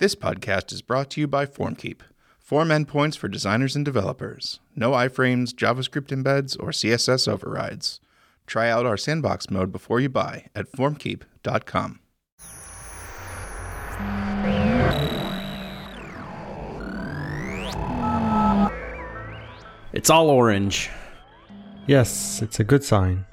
This podcast is brought to you by FormKeep. Form endpoints for designers and developers. No iframes, JavaScript embeds, or CSS overrides. Try out our sandbox mode before you buy at formkeep.com. It's all orange. Yes, it's a good sign.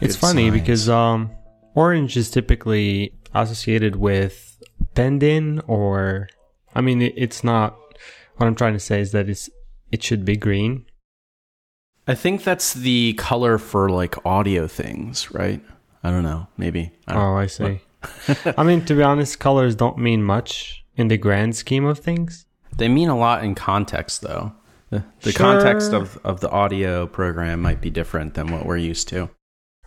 It's Good funny signs. because um, orange is typically associated with bend-in, or I mean, it, it's not. What I'm trying to say is that it's it should be green. I think that's the color for like audio things, right? I don't know. Maybe. I don't- Oh, I see. I mean, to be honest, colors don't mean much in the grand scheme of things. They mean a lot in context, though. The, the Sure. context of, of the audio program might be different than what we're used to.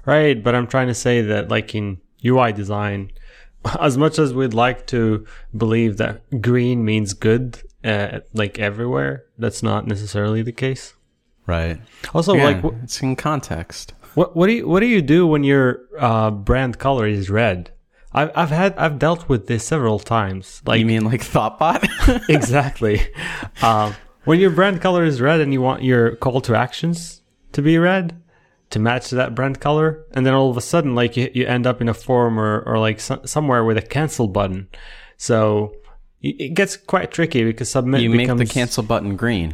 Right, but I'm trying to say that, like in UI design, as much as we'd like to believe that green means good, uh, like everywhere, that's not necessarily the case. Right. Also, yeah, like, wh- it's in context. what what do you what do you do when your uh, brand color is red? I've I've had I've dealt with this several times. Like you mean like Thoughtbot? exactly. Um, when your brand color is red and you want your call to actions to be red to match that brand color, and then all of a sudden, like you, you end up in a forum or, or like so- somewhere with a cancel button. So it gets quite tricky because submit you make the cancel button green.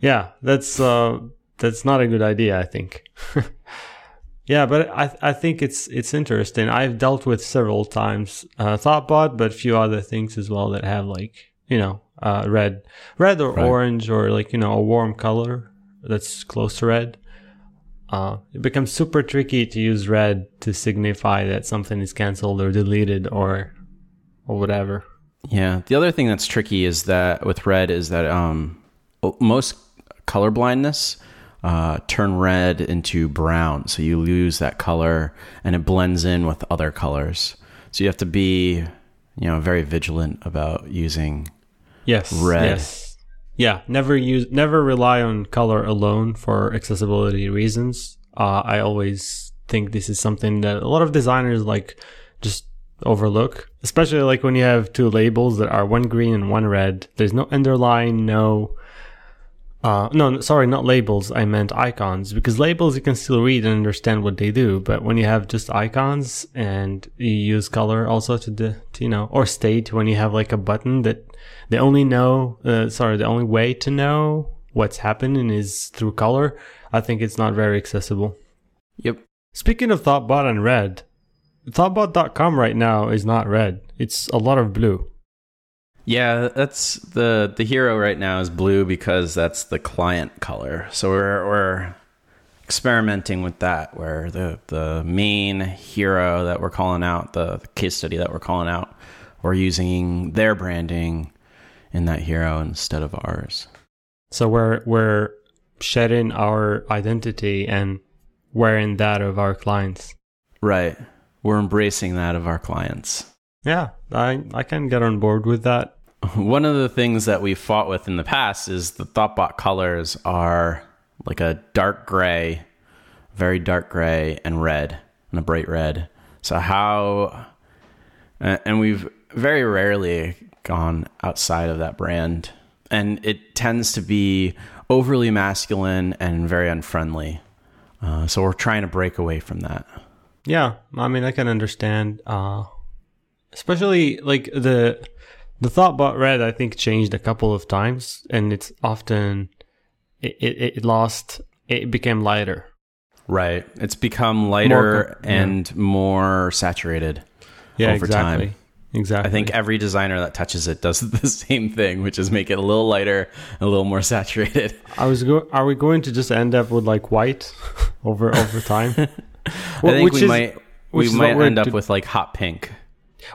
yeah, that's uh, that's not a good idea. I think. yeah, but I I think it's it's interesting. I've dealt with several times uh, Thoughtbot, but a few other things as well that have like you know uh, red, red or Right. orange or like you know a warm color that's close to red. Uh, it becomes super tricky to use red to signify that something is canceled or deleted or or whatever. Yeah. The other thing that's tricky is that with red is that um, most color blindness uh, turn red into brown, so you lose that color and it blends in with other colors. So you have to be, you know, very vigilant about using. Yes. Red. Yes. Yeah. Never use, never rely on color alone for accessibility reasons. Uh, I always think this is something that a lot of designers like just overlook, especially like when you have two labels that are one green and one red. There's no underline, no, uh, no, sorry, not labels. I meant icons because labels you can still read and understand what they do. But when you have just icons and you use color also to the, to, you know, or state when you have like a button that they only know, uh, sorry, the only way to know what's happening is through color. I think it's not very accessible. Yep. Speaking of Thoughtbot and red, Thoughtbot.com right now is not red. It's a lot of blue. Yeah, that's the the hero right now is blue because that's the client color. So we're we're experimenting with that where the the main hero that we're calling out, the, the case study that we're calling out, we're using their branding in that hero instead of ours. So we're we're shedding our identity and wearing that of our clients. Right. We're embracing that of our clients. Yeah, I I can get on board with that. One of the things that we fought with in the past is the Thoughtbot colors are like a dark gray, very dark gray, and red, and a bright red. So, how, and we've very rarely gone outside of that brand. And it tends to be overly masculine and very unfriendly. Uh, so, we're trying to break away from that. Yeah, I mean I can understand. Uh, especially like the the Thoughtbot Red, I think changed a couple of times, and it's often it it, it lost. It became lighter. Right. It's become lighter yeah. and more saturated. Yeah, Over exactly. time. Exactly. I think every designer that touches it does the same thing, which is make it a little lighter, a little more saturated. I was go- are we going to just end up with like white over over time? I think we might we might end up do- with like hot pink.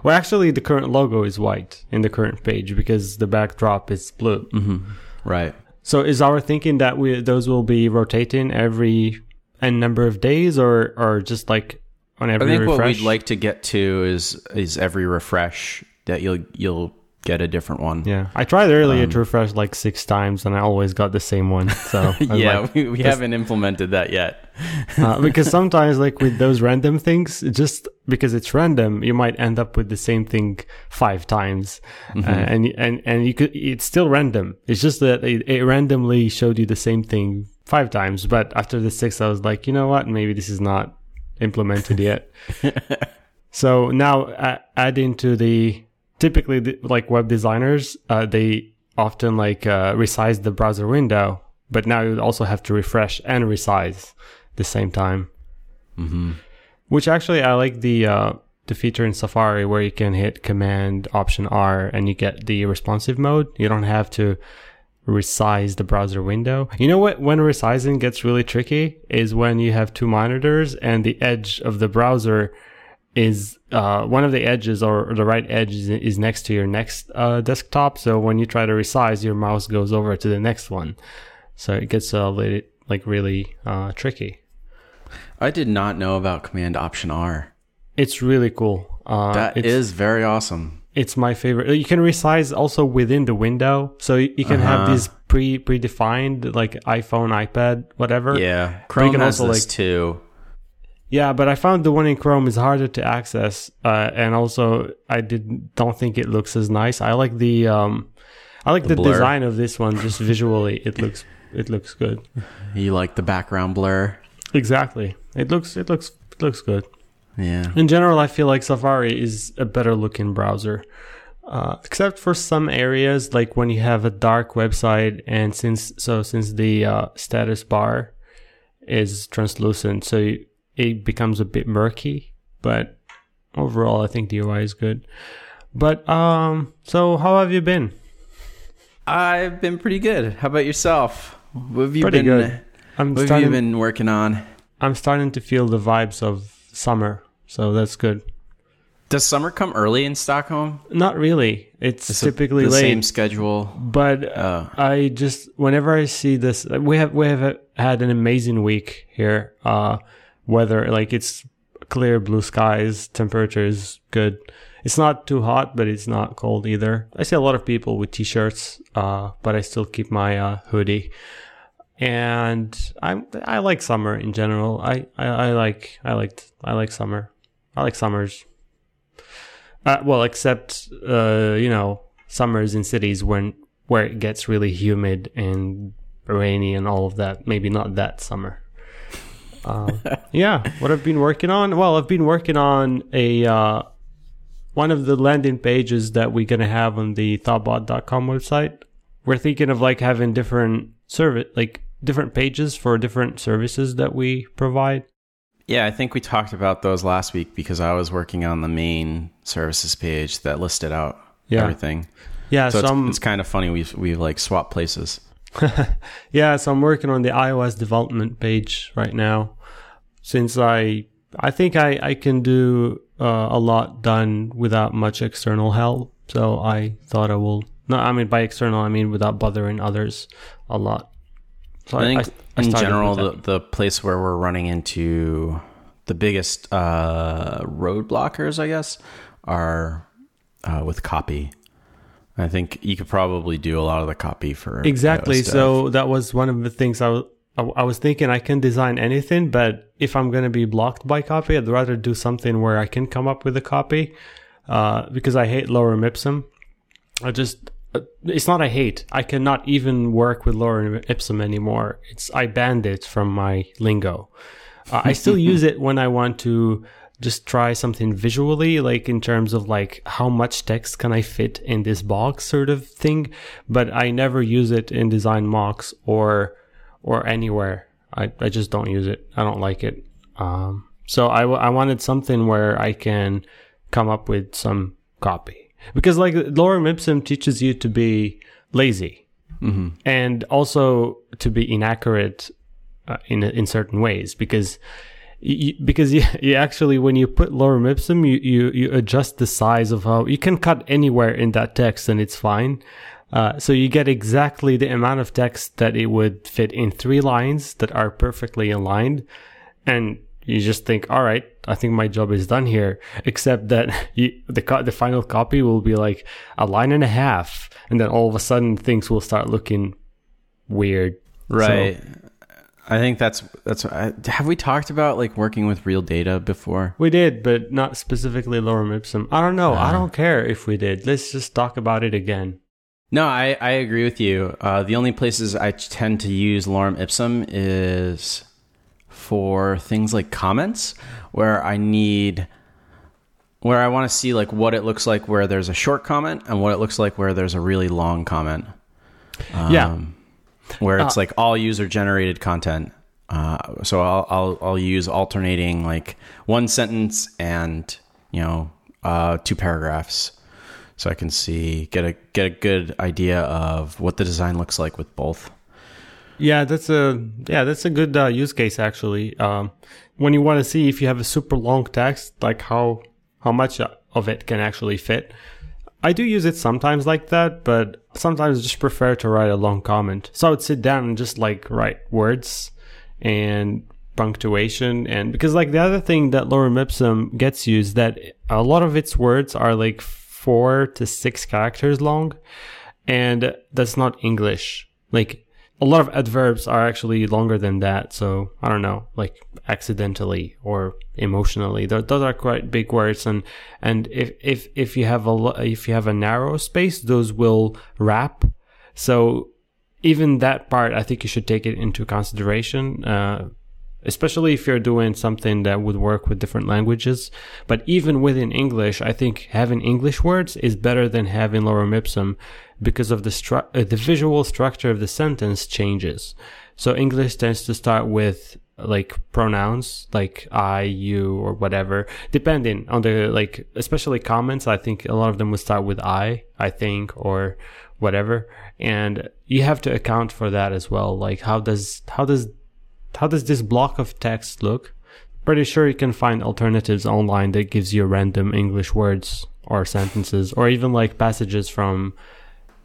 Well, actually, the current logo is white in the current page because the backdrop is blue. Mm-hmm. Right. So, is our thinking that we those will be rotating every n number of days, or or just like on every? I think refresh? what we'd like to get to is is every refresh that you'll you'll get a different one. Yeah, I tried earlier Um, to refresh like six times, and I always got the same one. So yeah, like, we, we haven't implemented that yet. uh, because sometimes like with those random things, just because it's random, you might end up with the same thing five times, uh, and and and you could it's still random. It's just that it, it randomly showed you the same thing five times, but after the sixth, I was like, you know what, maybe this is not implemented yet. so now uh, add into the typically the, like web designers, uh, they often like uh, resize the browser window, but now you also have to refresh and resize the same time. hmm Which actually I like the uh, the feature in Safari where you can hit Command Option R and you get the responsive mode. You don't have to resize the browser window. You know what? When resizing gets really tricky is when you have two monitors and the edge of the browser is uh, one of the edges or the right edge is, is next to your next uh, desktop. So when you try to resize, your mouse goes over to the next one. So it gets a little like really uh, tricky. I did not know about Command Option R. It's really cool. Uh, That it's, very awesome. it's my favorite. You can resize also within the window, so you you can have Uh-huh. these pre predefined like iPhone, iPad, whatever. Yeah, Chrome can has also, this like- too. Yeah, but I found the one in Chrome is harder to access, uh, and also I did don't think it looks as nice. I like the um, I like The the, design of this one. Just visually, it looks it looks good. You like the background blur? Exactly, it looks it looks it looks good. Yeah. In general, I feel like Safari is a better looking browser. Uh, except for some areas, like when you have a dark website, and since so since the uh, status bar is translucent, so you, it becomes a bit murky. But overall, I think the UI is good. But um, so how have you been? I've been pretty good. How about yourself? What have you Pretty been? good. I'm What have you starting. been working on? I'm starting to feel the vibes of summer, so that's good. Does summer come early in Stockholm? Not really. It's, It's a- typically the late. same schedule. but Uh, I just whenever I see this, we have we have had an amazing week here. Uh, weather like it's clear blue skies, temperature is good. It's not too hot, but it's not cold either. I see a lot of people with t-shirts, uh, but I still keep my uh, hoodie. And I I like summer in general. I, I, I like I like I like summer. I like summers. Uh, well, except uh, you know summers in cities when where it gets really humid and rainy and all of that. Maybe not that summer. Um, yeah, what I've been working on? Well, I've been working on a uh, one of the landing pages that we're gonna have on the thoughtbot.com website. We're thinking of like having different service, like different pages for different services that we provide. yeah, I think we talked about those last week because I was working on the main services page that listed out Yeah. everything. Yeah, So so, it's, it's kind of funny we've we've like swapped places. yeah, so I'm working on the iOS development page right now. Since I, I think I, I can do uh, a lot done without much external help. So I thought I will. No, I mean by external, I mean without bothering others a lot. So I think I in general, the, the place where we're running into the biggest uh, roadblockers, I guess, are uh, with copy. I think you could probably do a lot of the copy for Exactly. So that was one of the things I was. I was thinking I can design anything, but if I'm going to be blocked by copy, I'd rather do something where I can come up with a copy. Uh, because I hate lorem ipsum. I just, uh, it's not I hate. I cannot even work with lorem ipsum anymore. It's, I banned it from my lingo. Uh, I still use it when I want to just try something visually, like in terms of like how much text can I fit in this box sort of thing. But I never use it in design mocks or or anywhere. I, I just don't use it. I don't like it. Um, so I, w- I wanted something where I can come up with some copy because like lorem ipsum teaches you to be lazy and also to be inaccurate uh, in in certain ways because you, because you, you actually when you put lorem ipsum you, you you adjust the size of how you can cut anywhere in that text and it's fine uh, so you get exactly the amount of text that it would fit in three lines that are perfectly aligned and you just think, all right, I think my job is done here. Except that you, the co- the final copy will be like a line and a half, and then all of a sudden things will start looking weird. Right. I think that's that's. I, have we talked about like working with real data before? We did, but not specifically lorem ipsum. I don't know. I don't care if we did. Let's just talk about it again. No, I, I agree with you. Uh, the only places I tend to use lorem ipsum is for things like comments, where I need, where I want to see like what it looks like where there's a short comment and what it looks like where there's a really long comment. Yeah. Where it's like all user generated content. Uh, so I'll, I'll I'll use alternating like one sentence and you know uh, two paragraphs, so I can see get a get a good idea of what the design looks like with both. Yeah, that's a yeah, that's a good uh, use case actually. Um, when you want to see if you have a super long text, like how how much of it can actually fit. I do use it sometimes like that, but sometimes I just prefer to write a long comment. So I would sit down and just like write words and punctuation and because like the other thing that lorem ipsum gets you is that a lot of its words are like four to six characters long and that's not English. Like a lot of adverbs are actually longer than that. So I don't know, like accidentally or emotionally. Th- Those are quite big words, and and if if if you have a if you have a narrow space, those will wrap. So even that part, I think you should take it into consideration. Uh, especially if you're doing something that would work with different languages. But even within English, I think having English words is better than having lorem ipsum because of the stru- uh, the visual structure of the sentence changes. So English tends to start with like pronouns like I, you, or whatever, depending on the like, especially comments. I think a lot of them would start with I, I think, or whatever. And you have to account for that as well. Like how does, how does how does this block of text look? Pretty sure you can find alternatives online that gives you random English words or sentences or even like passages from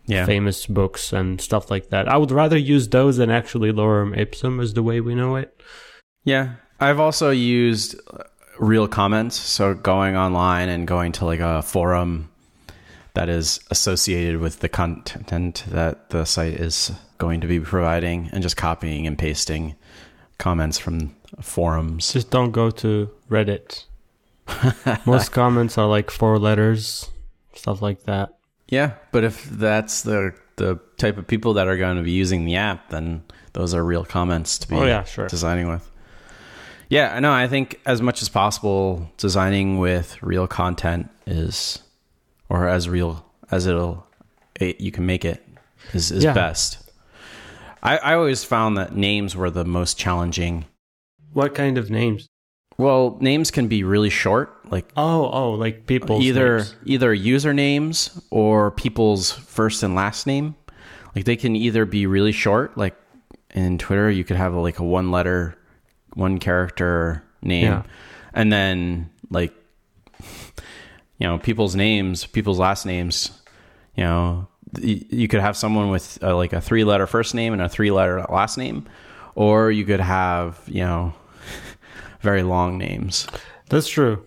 Yeah. famous books and stuff like that. I would rather use those than actually lorem ipsum as the way we know it. Yeah. I've also used uh, real comments. So going online and going to like a forum that is associated with the content that the site is going to be providing and just copying and pasting comments from forums. Just don't go to Reddit. Most comments are like four letters, stuff like that. Yeah, but if that's the the type of people that are going to be using the app, then those are real comments to be Oh, yeah, sure. designing with. Yeah, I know. I think as much as possible, designing with real content is, or as real as it'll, it, you can make it is is Yeah. best. I, I always found that names were the most challenging. What kind of names? Well, names can be really short, like Oh, oh, like people's either names. either usernames or people's first and last name. Like they can either be really short, like in Twitter, you could have like a one letter, one character name, Yeah. and then like you know people's names, people's last names. You know, you could have someone with uh, like a three letter first name and a three letter last name, or you could have you know very long names. That's true.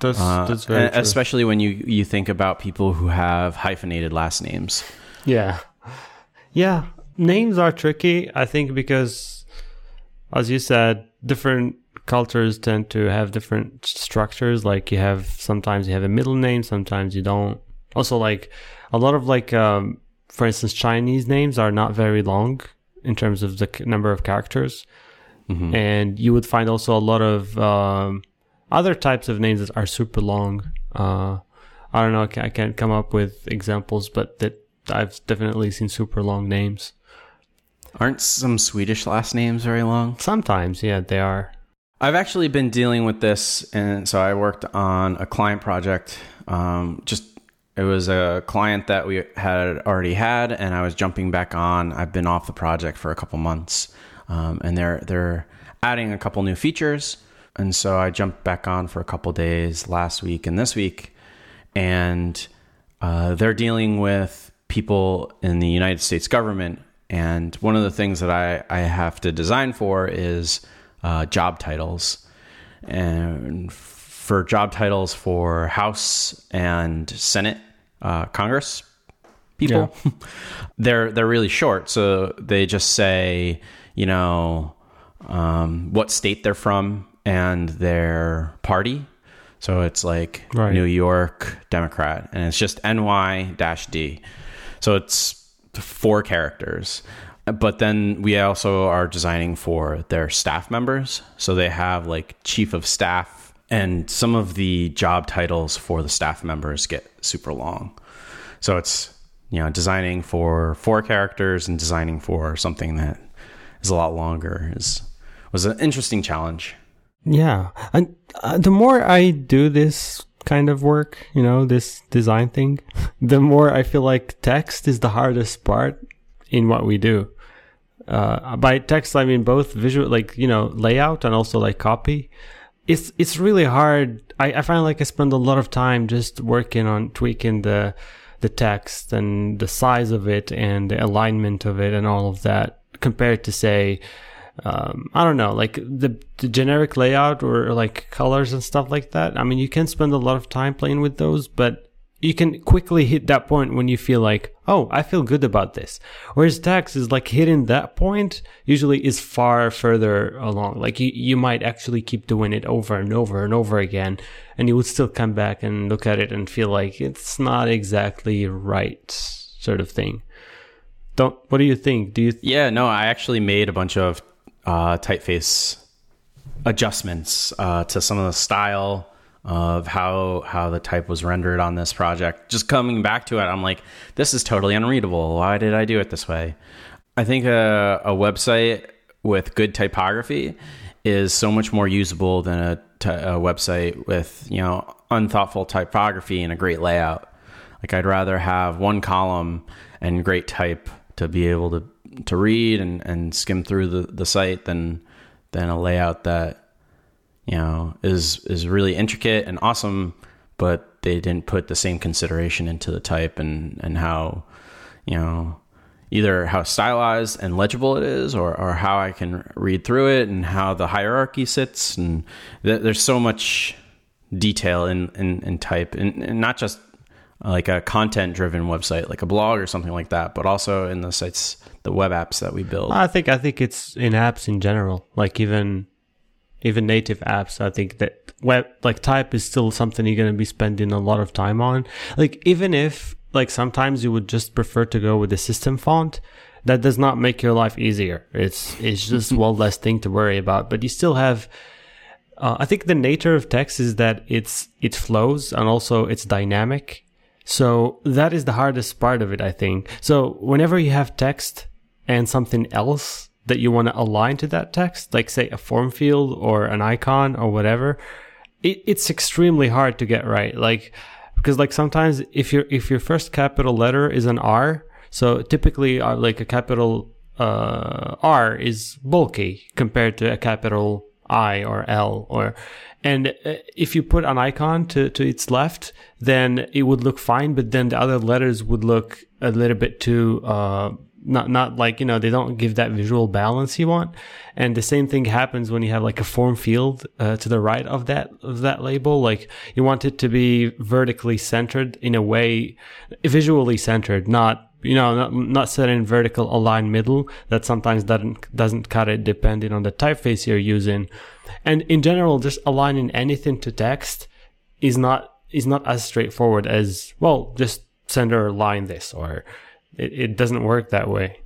That's Uh, that's very true. especially when you you think about people who have hyphenated last names. Yeah. Yeah. Names are tricky, I think, because, as you said, different cultures tend to have different structures. Like, you have sometimes you have a middle name, sometimes you don't. Also, like, a lot of, like, um, for instance, Chinese names are not very long in terms of the number of characters. And you would find also a lot of um, other types of names that are super long. Uh, I don't know. I can't, I can't come up with examples, but that I've definitely seen super long names. Aren't some Swedish last names very long? Sometimes, yeah, they are. I've actually been dealing with this, and so I worked on a client project. Um, just it was a client that we had already had, and I was jumping back on. I've been off the project for a couple months, um, and they're they're adding a couple new features, and so I jumped back on for a couple days last week and this week, and uh, they're dealing with people in the United States government. And one of the things that I, I have to design for is uh, job titles. and for job titles for House and Senate, uh, Congress people, they're they're really short. So they just say, you know, um, what state they're from and their party. So it's like Right. New York Democrat, and it's just NY dash D. So it's four characters. But then we also are designing for their staff members. So they have like chief of staff, and some of the job titles for the staff members get super long. So it's, you know, designing for four characters and designing for something that is a lot longer is was an interesting challenge. Yeah, and uh, the more I do this kind of work, you know, this design thing, the more I feel like text is the hardest part in what we do. Uh, by text, I mean both visual, like you know, layout and also like copy. It's it's really hard. I, I find like I spend a lot of time just working on tweaking the the text and the size of it and the alignment of it and all of that compared to say um, I don't know, like the, the generic layout or like colors and stuff like that. I mean, you can spend a lot of time playing with those, but you can quickly hit that point when you feel like, oh, I feel good about this. Whereas text is like hitting that point usually is far further along. Like you, you might actually keep doing it over and over and over again, and you would still come back and look at it and feel like it's not exactly right, sort of thing. Don't. What do you think? Do you? Th- Yeah, no, I actually made a bunch of uh, typeface adjustments uh, to some of the style of how how the type was rendered on this project. Just coming back to it, I'm like, this is totally unreadable. Why did I do it this way? I think a, a website with good typography is so much more usable than a, t- a website with you know unthoughtful typography and a great layout. Like I'd rather have one column and great type to be able to to read and, and skim through the, the site than than a layout that you know is is really intricate and awesome, but they didn't put the same consideration into the type and and how you know either how stylized and legible it is or, or how I can read through it and how the hierarchy sits. And th- there's so much detail in, in, in type and, and not just like a content driven website like a blog or something like that but also in the sites the web apps that we build. I think I think it's in apps in general, like even even native apps. I think that web like type is still something you're going to be spending a lot of time on. Like even if like sometimes you would just prefer to go with the system font, that does not make your life easier. It's it's just one less thing to worry about. But you still have. Uh, I think the nature of text is that it's it flows and also it's dynamic. So that is the hardest part of it, I think. So whenever you have text and something else that you want to align to that text, like say a form field or an icon or whatever, it, it's extremely hard to get right. Like, because like sometimes if your if your first capital letter is an R, so typically uh, like a capital uh, R is bulky compared to a capital I or L or and uh, if you put an icon to, to its left, then it would look fine, but then the other letters would look a little bit too uh, not not like you know they don't give that visual balance you want. And the same thing happens when you have like a form field uh, to the right of that of that label. Like you want it to be vertically centered in a way visually centered not you know not, not set in vertical aligned middle that sometimes doesn't doesn't cut it depending on the typeface you're using. And in general just aligning anything to text is not is not as straightforward as well just center line this or it, it doesn't work that way.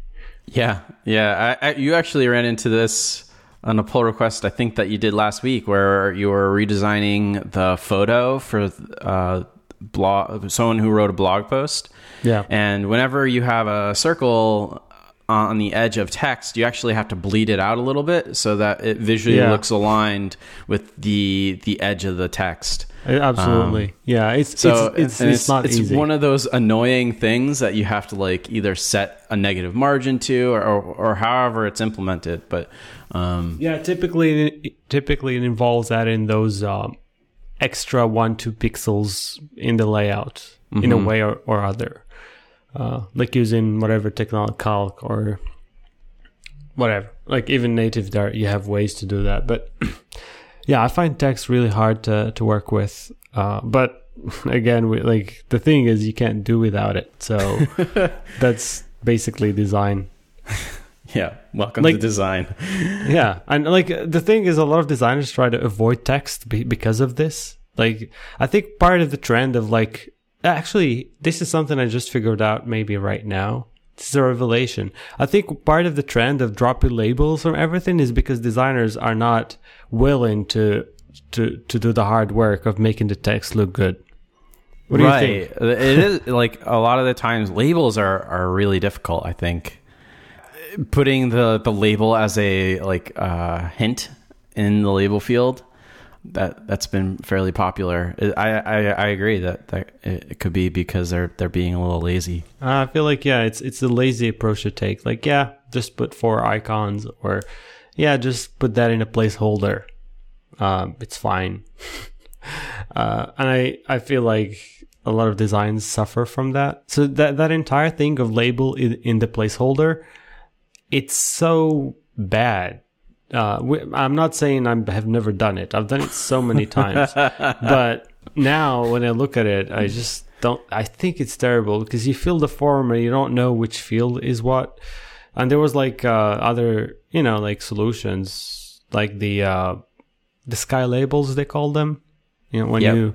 Yeah, yeah. I, I, you actually ran into this on a pull request I think that you did last week, where you were redesigning the photo for uh, blog someone who wrote a blog post. Yeah, and whenever you have a circle on the edge of text, you actually have to bleed it out a little bit so that it visually Yeah. looks aligned with the the edge of the text. absolutely. yeah, it's So it's it's, and it's, not it's easy. one of those annoying things that you have to like either set a negative margin to or or, or however it's implemented. But um, yeah, typically typically it involves adding those um, extra one two pixels in the layout in a way or, or other, uh, like using whatever technology calc or whatever. Like even native Dart, you have ways to do that, but. Yeah, I find text really hard to to work with. Uh, but again, we, like the thing is, you can't do without it. So that's basically design. Yeah, welcome Like- to design. Yeah, and like the thing is, a lot of designers try to avoid text be- because of this. Like, I think part of the trend of like, actually, this is something I just figured out maybe right now. This is a revelation. I think part of the trend of dropping labels from everything is because designers are not willing to to to do the hard work of making the text look good. What do you think? right. it is like a lot of the times labels are are really difficult. I think putting the the label as a like uh, hint in the label field that that's been fairly popular. I I, I agree that that it could be because they're they're being a little lazy. Uh, I feel like yeah, it's it's a lazy approach to take. Like yeah, just put four icons, or yeah, just put that in a placeholder. Um, it's fine. uh, and I I feel like a lot of designs suffer from that. So that that entire thing of label in, in the placeholder, it's so bad. Uh, we, I'm not saying I have never done it. I've done it so many times, but now when I look at it, I just don't. I think it's terrible because you fill the form and you don't know which field is what. And there was like uh, other, you know, like solutions, like the uh, the sky labels they call them. You know, when Yep. you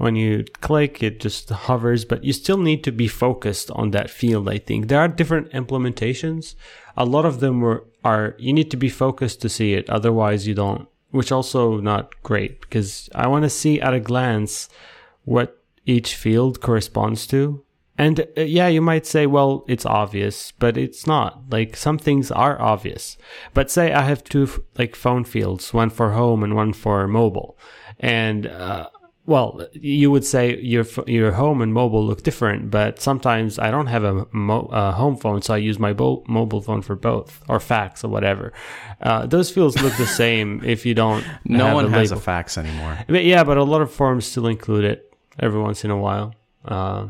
when you click, it just hovers, but you still need to be focused on that field. I think there are different implementations. A lot of them were are you need to be focused to see it, otherwise you don't. Which also not great because I want to see at a glance what each field corresponds to. And uh, yeah, you might say, well, it's obvious, but it's not. Like some things are obvious. But say I have two like phone fields, one for home and one for mobile. And uh, well, you would say your your home and mobile look different, but sometimes I don't have a mo- uh, home phone, so I use my bo- mobile phone for both, or fax or whatever. Uh, those fields look the same if you don't. No have one a has label. a fax anymore. But yeah, but a lot of forms still include it every once in a while. Uh,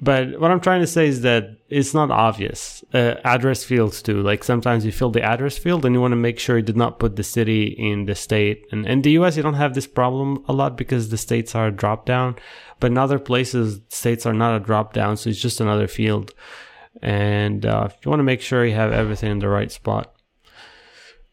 but what I'm trying to say is that it's not obvious. Uh, address fields too. Like sometimes you fill the address field and you want to make sure you did not put the city in the state. And in the US, you don't have this problem a lot because the states are a drop down. But in other places, states are not a drop down, so it's just another field. And uh, you want to make sure you have everything in the right spot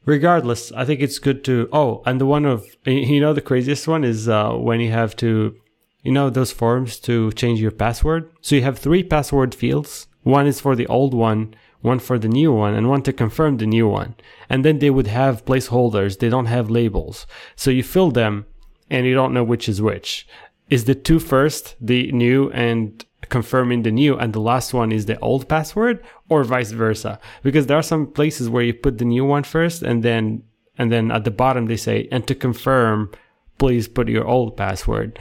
regardless i think it's good to oh and the one of you know the craziest one is uh, when you have to you know those forms to change your password? So you have three password fields. One is for the old one one for the new one and one to confirm the new one. And then they would have placeholders. They don't have labels. So you fill them and you don't know which is which. Is the two first the new and confirming the new and the last one is the old password or vice versa? Because there are some places where you put the new one first and then and then at the bottom they say and to confirm please put your old password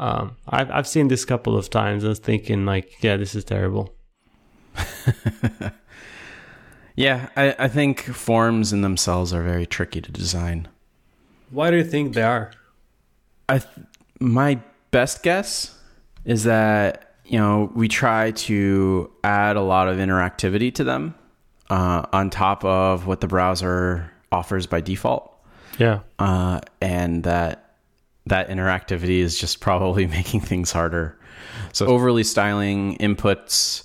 um, I've, I've seen this couple of times. I was thinking like yeah this is terrible. Yeah, I, I think forms in themselves are very tricky to design. why do you think they are? I th- my best guess is that you know we try to add a lot of interactivity to them uh, on top of what the browser offers by default, yeah. Uh, and that that interactivity is just probably making things harder. So overly styling inputs,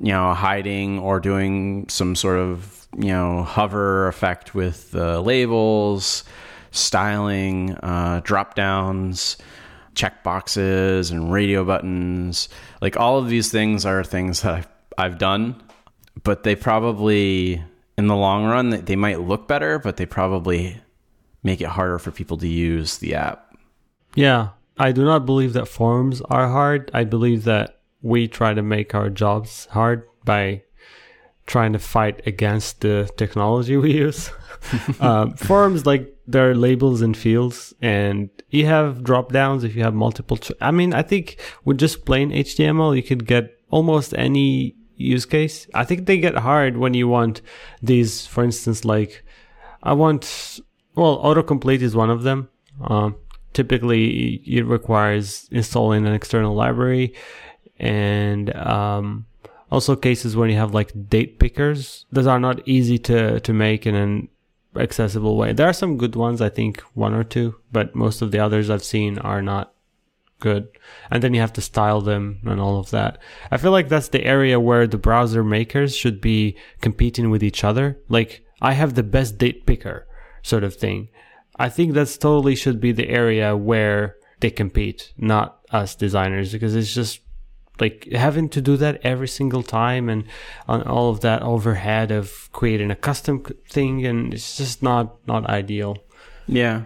you know, hiding or doing some sort of you know hover effect with the labels, styling, uh, drop downs, check boxes, and radio buttons. Like all of these things are things that I've, I've done, but they probably in the long run they- they might look better, but they probably make it harder for people to use the app. Yeah, I do not believe that forums are hard. I believe that we try to make our jobs hard by trying to fight against the technology we use. uh, forums, like, there are labels and fields, and you have drop downs if you have multiple. Cho- I mean, I think with just plain HTML, you could get almost any use case. I think they get hard when you want these, for instance, like, I want, well, autocomplete is one of them. Um, typically it requires installing an external library and um, also cases when you have like date pickers those are not easy to to make in an accessible way. There are some good ones, I think one or two, but most of the others I've seen are not good. And then you have to style them and all of that. I feel like that's the area where the browser makers should be competing with each other. Like I have the best date picker sort of thing. I think that's totally should be the area where they compete, not us designers, because it's just like having to do that every single time and on all of that overhead of creating a custom thing and it's just not not ideal. Yeah.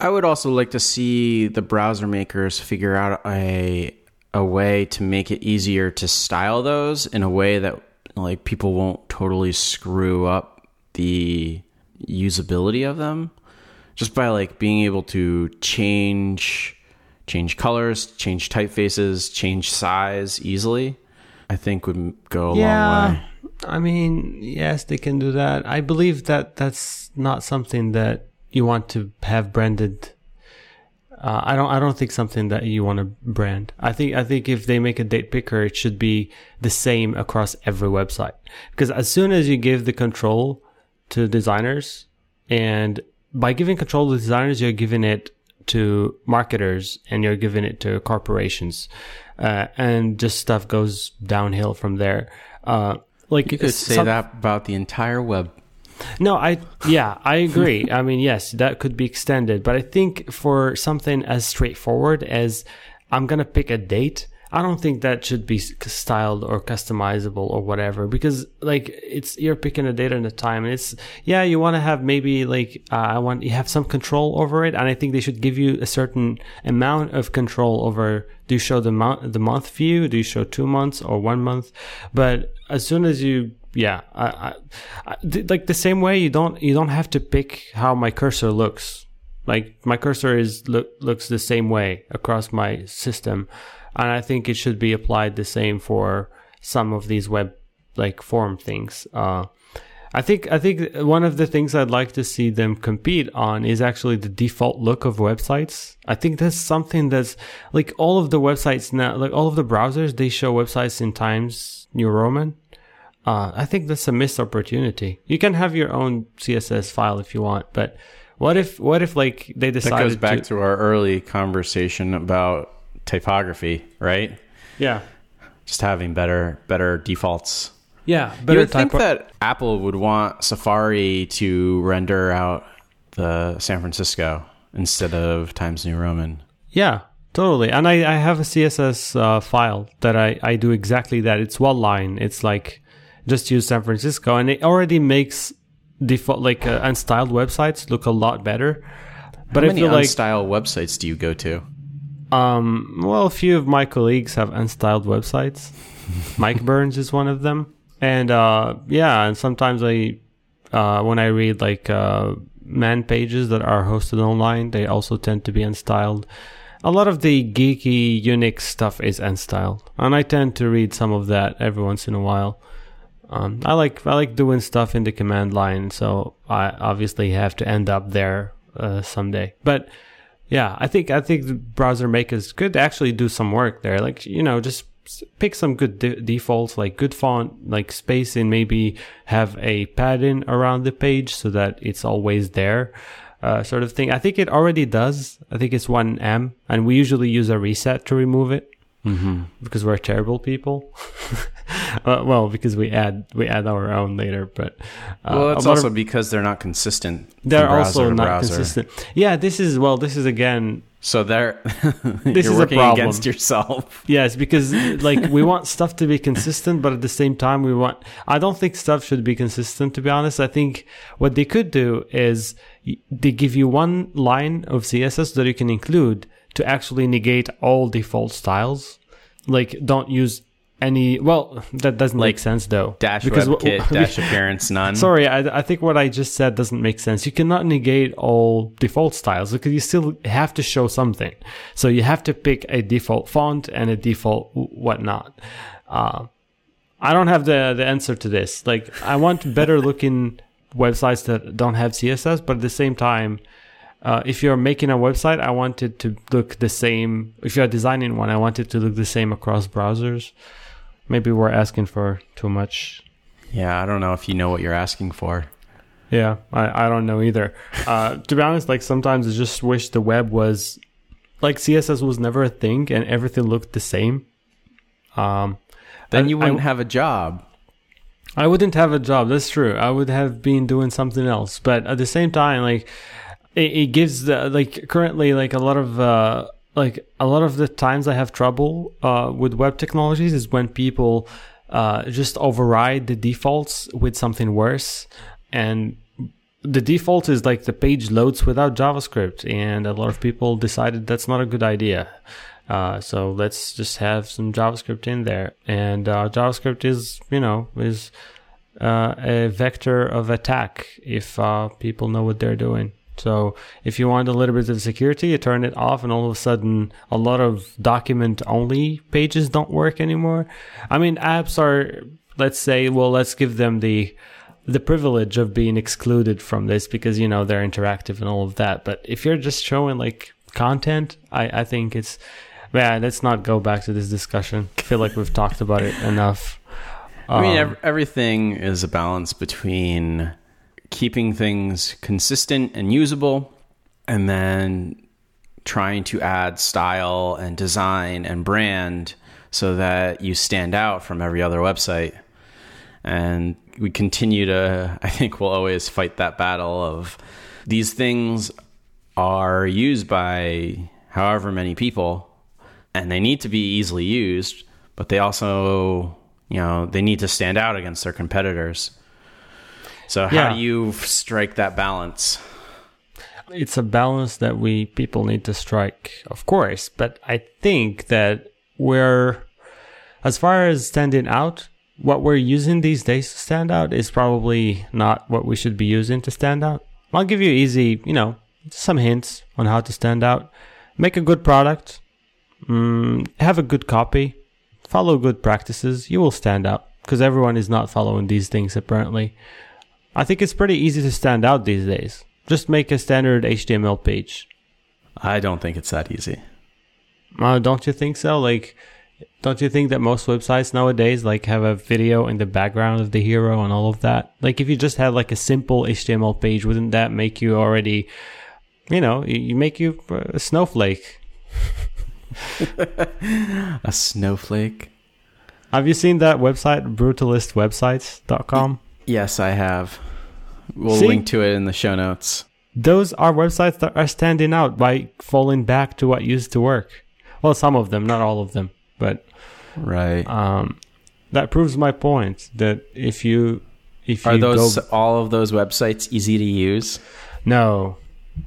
I would also like to see the browser makers figure out a a way to make it easier to style those in a way that like people won't totally screw up the usability of them just by like being able to change change colors, change typefaces, change size easily, I think would go a yeah, long way. I mean, yes, they can do that. I believe that that's not something that you want to have branded. Uh, I don't. I don't think something that you want to brand. I think. I think if they make a date picker, it should be the same across every website. Because as soon as you give the control to designers, and by giving control to designers, you're giving it to marketers and you're giving it to corporations, uh, and just stuff goes downhill from there. Uh, like you could say some, that about the entire web. No, I yeah, I agree. I mean, yes, that could be extended, but I think for something as straightforward as I'm gonna pick a date I don't think that should be styled or customizable or whatever because like it's you're picking a date and a time and it's yeah you want to have maybe like uh, I want you have some control over it and I think they should give you a certain amount of control over do you show the month the month view do you show two months or one month? But as soon as you yeah I, I, I like the same way you don't you don't have to pick how my cursor looks. Like my cursor is look, looks the same way across my system and I think it should be applied the same for some of these web like form things. Uh, I think I think one of the things I'd like to see them compete on is actually the default look of websites. I think that's something that's like all of the websites now, like all of the browsers, they show websites in Times New Roman. Uh, I think that's a missed opportunity. You can have your own CSS file if you want, but what if what if like they decided that goes back to, to our early conversation about typography, right? Yeah. Just having better better defaults. Yeah, better. You would think that Apple would want Safari to render out the San Francisco instead of Times New Roman. Yeah, totally. And I, I have a CSS uh, file that I, I do exactly that. It's one line. It's like just use San Francisco, and it already makes default like uh, unstyled websites look a lot better. But How many I feel unstyled like, websites do you go to? Um, well, a few of my colleagues have unstyled websites. Mike Burns is one of them, and uh, yeah, and sometimes I, uh, when I read like uh, man pages that are hosted online, they also tend to be unstyled. A lot of the geeky Unix stuff is unstyled, and I tend to read some of that every once in a while. Um, I like I like doing stuff in the command line, so I obviously have to end up there uh, someday. But yeah, I think I think browser makers could actually do some work there. Like you know, just pick some good de- defaults, like good font, like spacing. Maybe have a padding around the page so that it's always there. Uh, sort of thing. I think it already does. I think it's one em, and we usually use a reset to remove it mm-hmm. because we're terrible people. uh, well, because we add we add our own later, but uh, well, it's also of, because they're not consistent. They're also not browser. consistent. Yeah, this is well, this is again. So they're this is a problem. against yourself. Yes, because like we want stuff to be consistent, but at the same time we want. I don't think stuff should be consistent. To be honest, I think what they could do is they give you one line of CSS that you can include to actually negate all default styles. Like, don't use any. Well, that doesn't like make sense though. Dash because WebKit, dash appearance none. Sorry, I, I think what I just said doesn't make sense. You cannot negate all default styles because you still have to show something. So you have to pick a default font and a default whatnot. Uh, I don't have the the answer to this. Like, I want better looking websites that don't have CSS, but at the same time uh, if you're making a website, I want it to look the same. If you're designing one, I want it to look the same across browsers. Maybe we're asking for too much. Yeah, I don't know if you know what you're asking for. Yeah, I, I don't know either. Uh, to be honest, like sometimes I just wish the web was like CSS was never a thing and everything looked the same. Um, Then I- you wouldn't I, have a job. I wouldn't have a job. That's true. I would have been doing something else. But at the same time, like it, it gives the, like currently like a lot of uh, like a lot of the times I have trouble uh, with web technologies is when people uh, just override the defaults with something worse and the default is like the page loads without JavaScript, and a lot of people decided that's not a good idea. Uh, so let's just have some JavaScript in there, and uh, JavaScript is you know is uh, a vector of attack if uh, people know what they're doing. So if you want a little bit of security, you turn it off, and all of a sudden, a lot of document-only pages don't work anymore. I mean, apps are. Let's say, well, let's give them the the privilege of being excluded from this because you know they're interactive and all of that. But if you're just showing like content, I I think it's yeah. Let's not go back to this discussion. I feel like we've talked about it enough. I mean, Um, ev- everything is a balance between keeping things consistent and usable, and then trying to add style and design and brand so that you stand out from every other website. And we continue to, I think we'll always fight that battle of these things are used by however many people and they need to be easily used, but they also, you know, they need to stand out against their competitors. So how Yeah. do you strike that balance? it's a balance that we people need to strike, of course. But I think that we're, as far as standing out, what we're using these days to stand out is probably not what we should be using to stand out. I'll give you easy, you know, some hints on how to stand out. Make a good product, mm, have a good copy, follow good practices. You will stand out because everyone is not following these things apparently. I think it's pretty easy to stand out these days. Just make a standard HTML page. I don't think it's that easy. Uh, don't you think so? Like, don't you think that most websites nowadays like have a video in the background of the hero and all of that? Like, if you just had like a simple HTML page, wouldn't that make you already, you know, you, you make you a snowflake? A snowflake? Have you seen that website, brutalistwebsites.com? Yes, I have. We'll See? link to it in the show notes. Those are websites that are standing out by falling back to what used to work. Well, some of them, not all of them, but Right. um, that proves my point that if you if Are you those go all of those websites easy to use? no,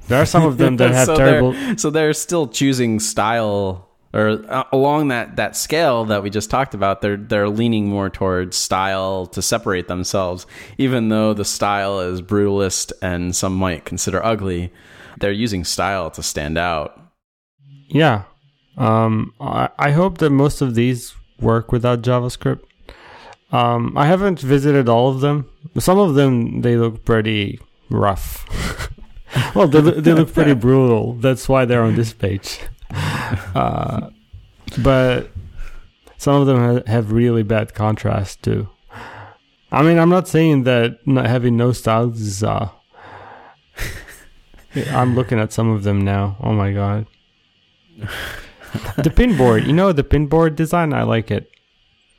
there are some of them that have so terrible. They're, so they're still choosing style, or uh, along that that scale that we just talked about. They're they're leaning more towards style to separate themselves, even though the style is brutalist and some might consider ugly. They're using style to stand out. Yeah, um, I, I hope that most of these work without JavaScript. Um, I haven't visited all of them. Some of them they look pretty rough. well, they, they look pretty brutal. That's why they're on this page. Uh, but some of them ha- have really bad contrast too. I mean, I'm not saying that not having no styles is. Uh, I'm looking at some of them now. Oh my god. the pinboard, you know the pinboard design, I like it.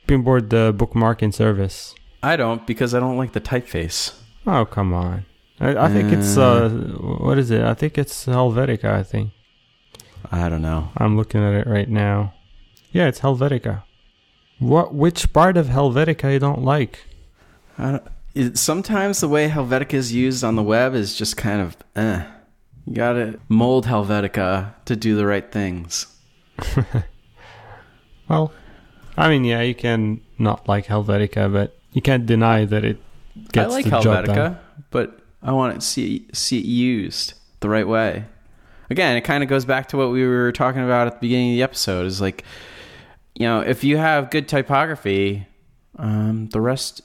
Pinboard, the bookmarking service. I don't because I don't like the typeface. Oh come on! I, I think it's uh, what is it? I think it's Helvetica. I think I don't know. I'm looking at it right now. Yeah, it's Helvetica. What? Which part of Helvetica you don't like? I don't, it, sometimes the way Helvetica is used on the web is just kind of eh. You gotta mold Helvetica to do the right things. Well, I mean, yeah, you can not like Helvetica, but you can't deny that it gets I like the job done. Helvetica, but I want to see see it used the right way. Again, it kind of goes back to what we were talking about at the beginning of the episode. Is like, you know, if you have good typography, um, the rest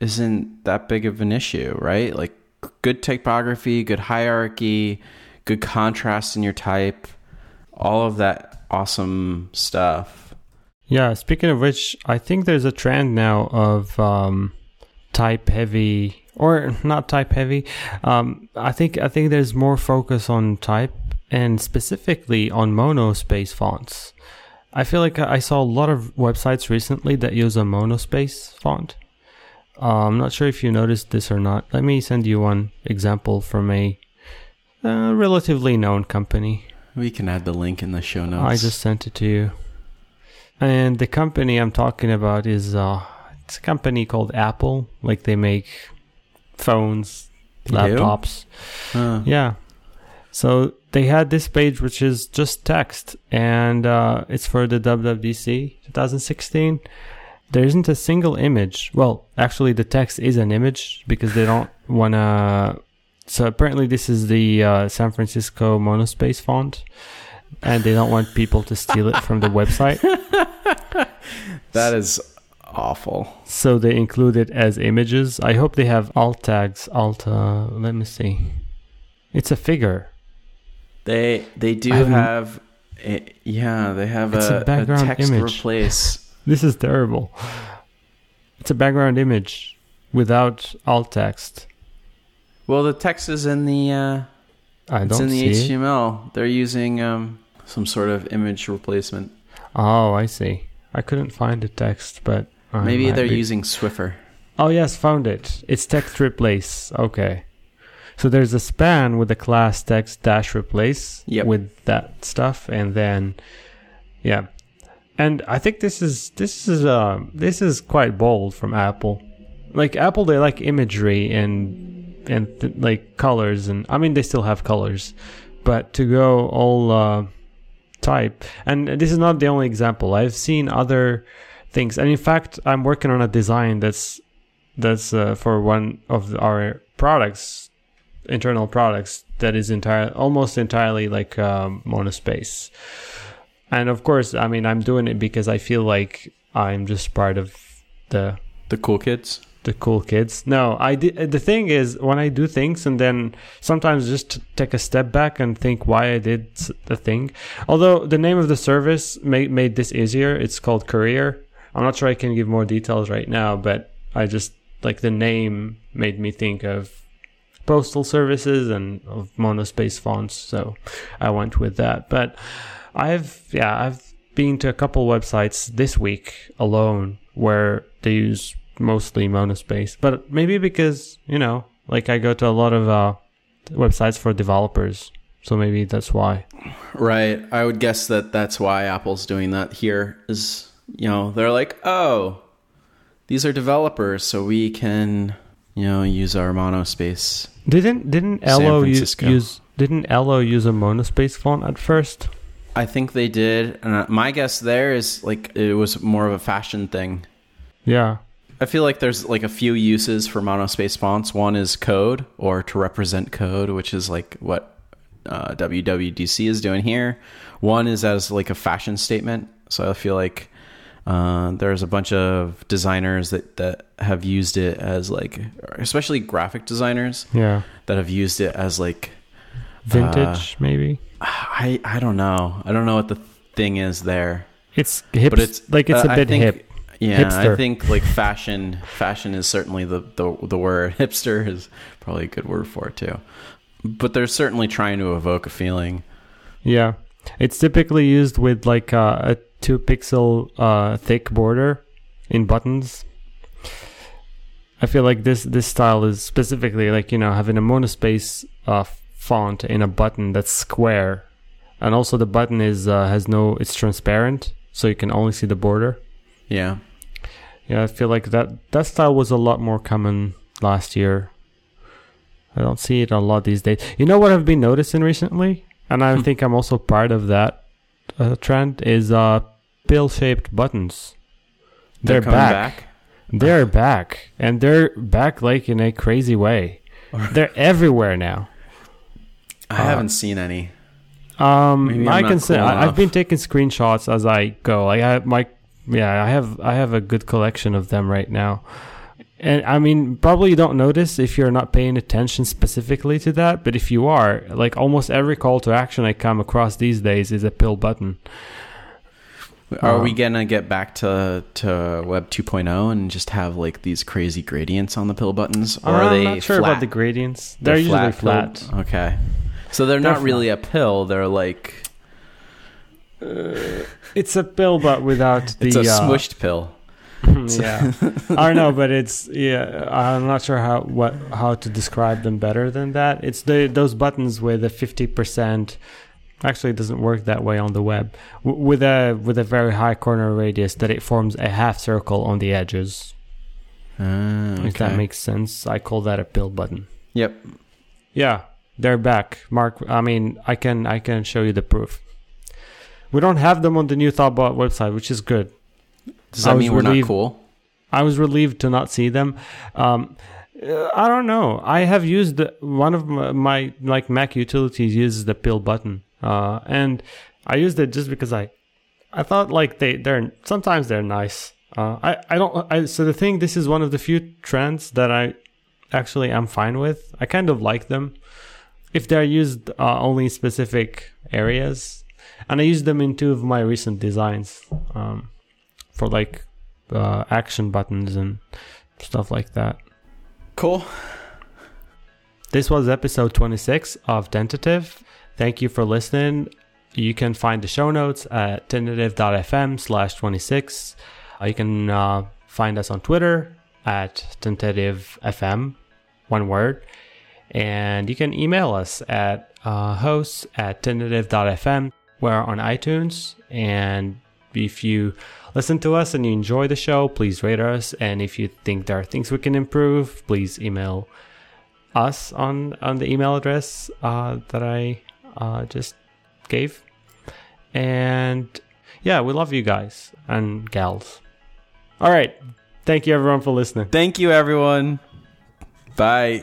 isn't that big of an issue, right? Like good typography, good hierarchy, good contrast in your type, all of that awesome stuff. Yeah, speaking of which, I think there's a trend now of um, type heavy or not type heavy. Um, I think I think there's more focus on type and specifically on monospace fonts. I feel like I saw a lot of websites recently that use a monospace font. Uh, I'm not sure if you noticed this or not. Let me send you one example from a uh, relatively known company. We can add the link in the show notes. I just sent it to you. And the company I'm talking about is uh, it's a company called Apple. Like they make phones, laptops. Huh. Yeah. So they had this page which is just text, and uh, it's for the WWDC 2016. There isn't a single image. Well, actually, the text is an image because they don't want to. So apparently, this is the uh, San Francisco monospace font, and they don't want people to steal it from the website. That is awful. So they include it as images. I hope they have alt tags. Alt. Uh, let me see. It's a figure. They they do have, a, yeah, they have a a, a, background text image. replace. This is terrible. It's a background image without alt text. Well, the text is in the uh, I don't it's in the see it. HTML. They're using um, some sort of image replacement. Oh, I see. I couldn't find the text, but I Maybe they're be- using sIFR. Oh yes, found it. It's text replace. Okay. So there's a span with the class text dash replace Yep. with that stuff, and then yeah, and I think this is this is uh this is quite bold from Apple. Like Apple, they like imagery and and th- like colors, and I mean they still have colors, but to go all uh, type, and this is not the only example. I've seen other things, and in fact, I'm working on a design that's that's uh, for one of our products, internal products that is entire almost entirely like um, monospace. And of course, I mean, I'm doing it because I feel like I'm just part of the The cool kids. the cool kids. No, I did. The thing is, when I do things and then sometimes just t- take a step back and think why I did the thing. Although the name of the service made made this easier. It's called Courier. I'm not sure I can give more details right now, but I just like the name made me think of postal services and of monospace fonts, so I went with that. But I've yeah, I've been to a couple websites this week alone where they use mostly monospace. But maybe because, you know, like I go to a lot of uh websites for developers. So maybe that's why. Right. I would guess that that's why Apple's doing that here is, you know, they're like, "Oh, these are developers, so we can, you know, use our monospace." Didn't didn't Ello use, use didn't Ello use a monospace font at first? I think they did. And uh, my guess there is like it was more of a fashion thing. Yeah. I feel like there's like a few uses for monospace fonts. One is code or to represent code, which is like what uh, WWDC is doing here. One is as like a fashion statement. So I feel like uh, there's a bunch of designers that, that have used it as like, especially graphic designers Yeah. that have used it as like, Vintage maybe. I I don't know. I don't know what the thing is there. It's hip but it's like it's uh, a bit think- hip. Yeah, Hipster. I think like fashion, fashion is certainly the, the the word. Hipster is probably a good word for it too. But they're certainly trying to evoke a feeling. Yeah. It's typically used with like uh, a two pixel uh, thick border in buttons. I feel like this this style is specifically like you know having a monospace uh, font in a button that's square, and also the button is uh, has no it's transparent, so you can only see the border. Yeah, Yeah, I feel like that that style was a lot more common last year. I don't see it a lot these days. You know what I've been noticing recently, and I Hmm. think I'm also part of that uh, trend is uh pill-shaped buttons. They're, coming back. They're back, and they're back like in a crazy way. They're everywhere now. I haven't seen any. Um, I can say cool I, I've been taking screenshots as I go. Like I my yeah, I have I have a good collection of them right now. And I mean, probably you don't notice if you're not paying attention specifically to that, but if you are, like almost every call to action I come across these days is a pill button. Are Um, we gonna get back to to Web 2.0 and just have like these crazy gradients on the pill buttons, or are I'm they not sure flat? about the gradients. They're, usually flat. pill- Okay, so they're, They're not really a pill. They're like It's a pill, but without the. it's a uh, smushed pill. yeah, I don't know, but it's yeah. I'm not sure how what how to describe them better than that. It's the those buttons with a fifty percent. Actually, it doesn't work that way on the web. W- with a with a very high corner radius, that it forms a half circle on the edges. Ah, If that makes sense, I call that a pill button. Yep. Yeah, they're back, Mark. I mean, I can I can show you the proof. We don't have them on the new Thoughtbot website, which is good. Does I that was mean we're not relieved- cool? I was relieved to not see them. Um, I don't know. I have used the- one of my, my like Mac utilities uses the pill button, uh, and I used it just because I I thought like they they're sometimes they're nice. Uh, I I don't. I, so the thing, this is one of the few trends that I actually am fine with. I kind of like them if they're used uh, only in specific areas, and I use them in two of my recent designs um, for like uh, action buttons and stuff like that. Cool. This was episode 26 of Tentative. Thank you for listening. You can find the show notes at tentative.fm slash 26. Uh, you can uh, find us on Twitter at tentativefm, one word. And you can email us at uh, hosts at tentative.fm. We're on iTunes. And if you listen to us and you enjoy the show, please rate us. And if you think there are things we can improve, please email us on on the email address uh, that I uh, just gave. And yeah, we love you guys and gals. All right. Thank you everyone for listening. Thank you, everyone. Bye.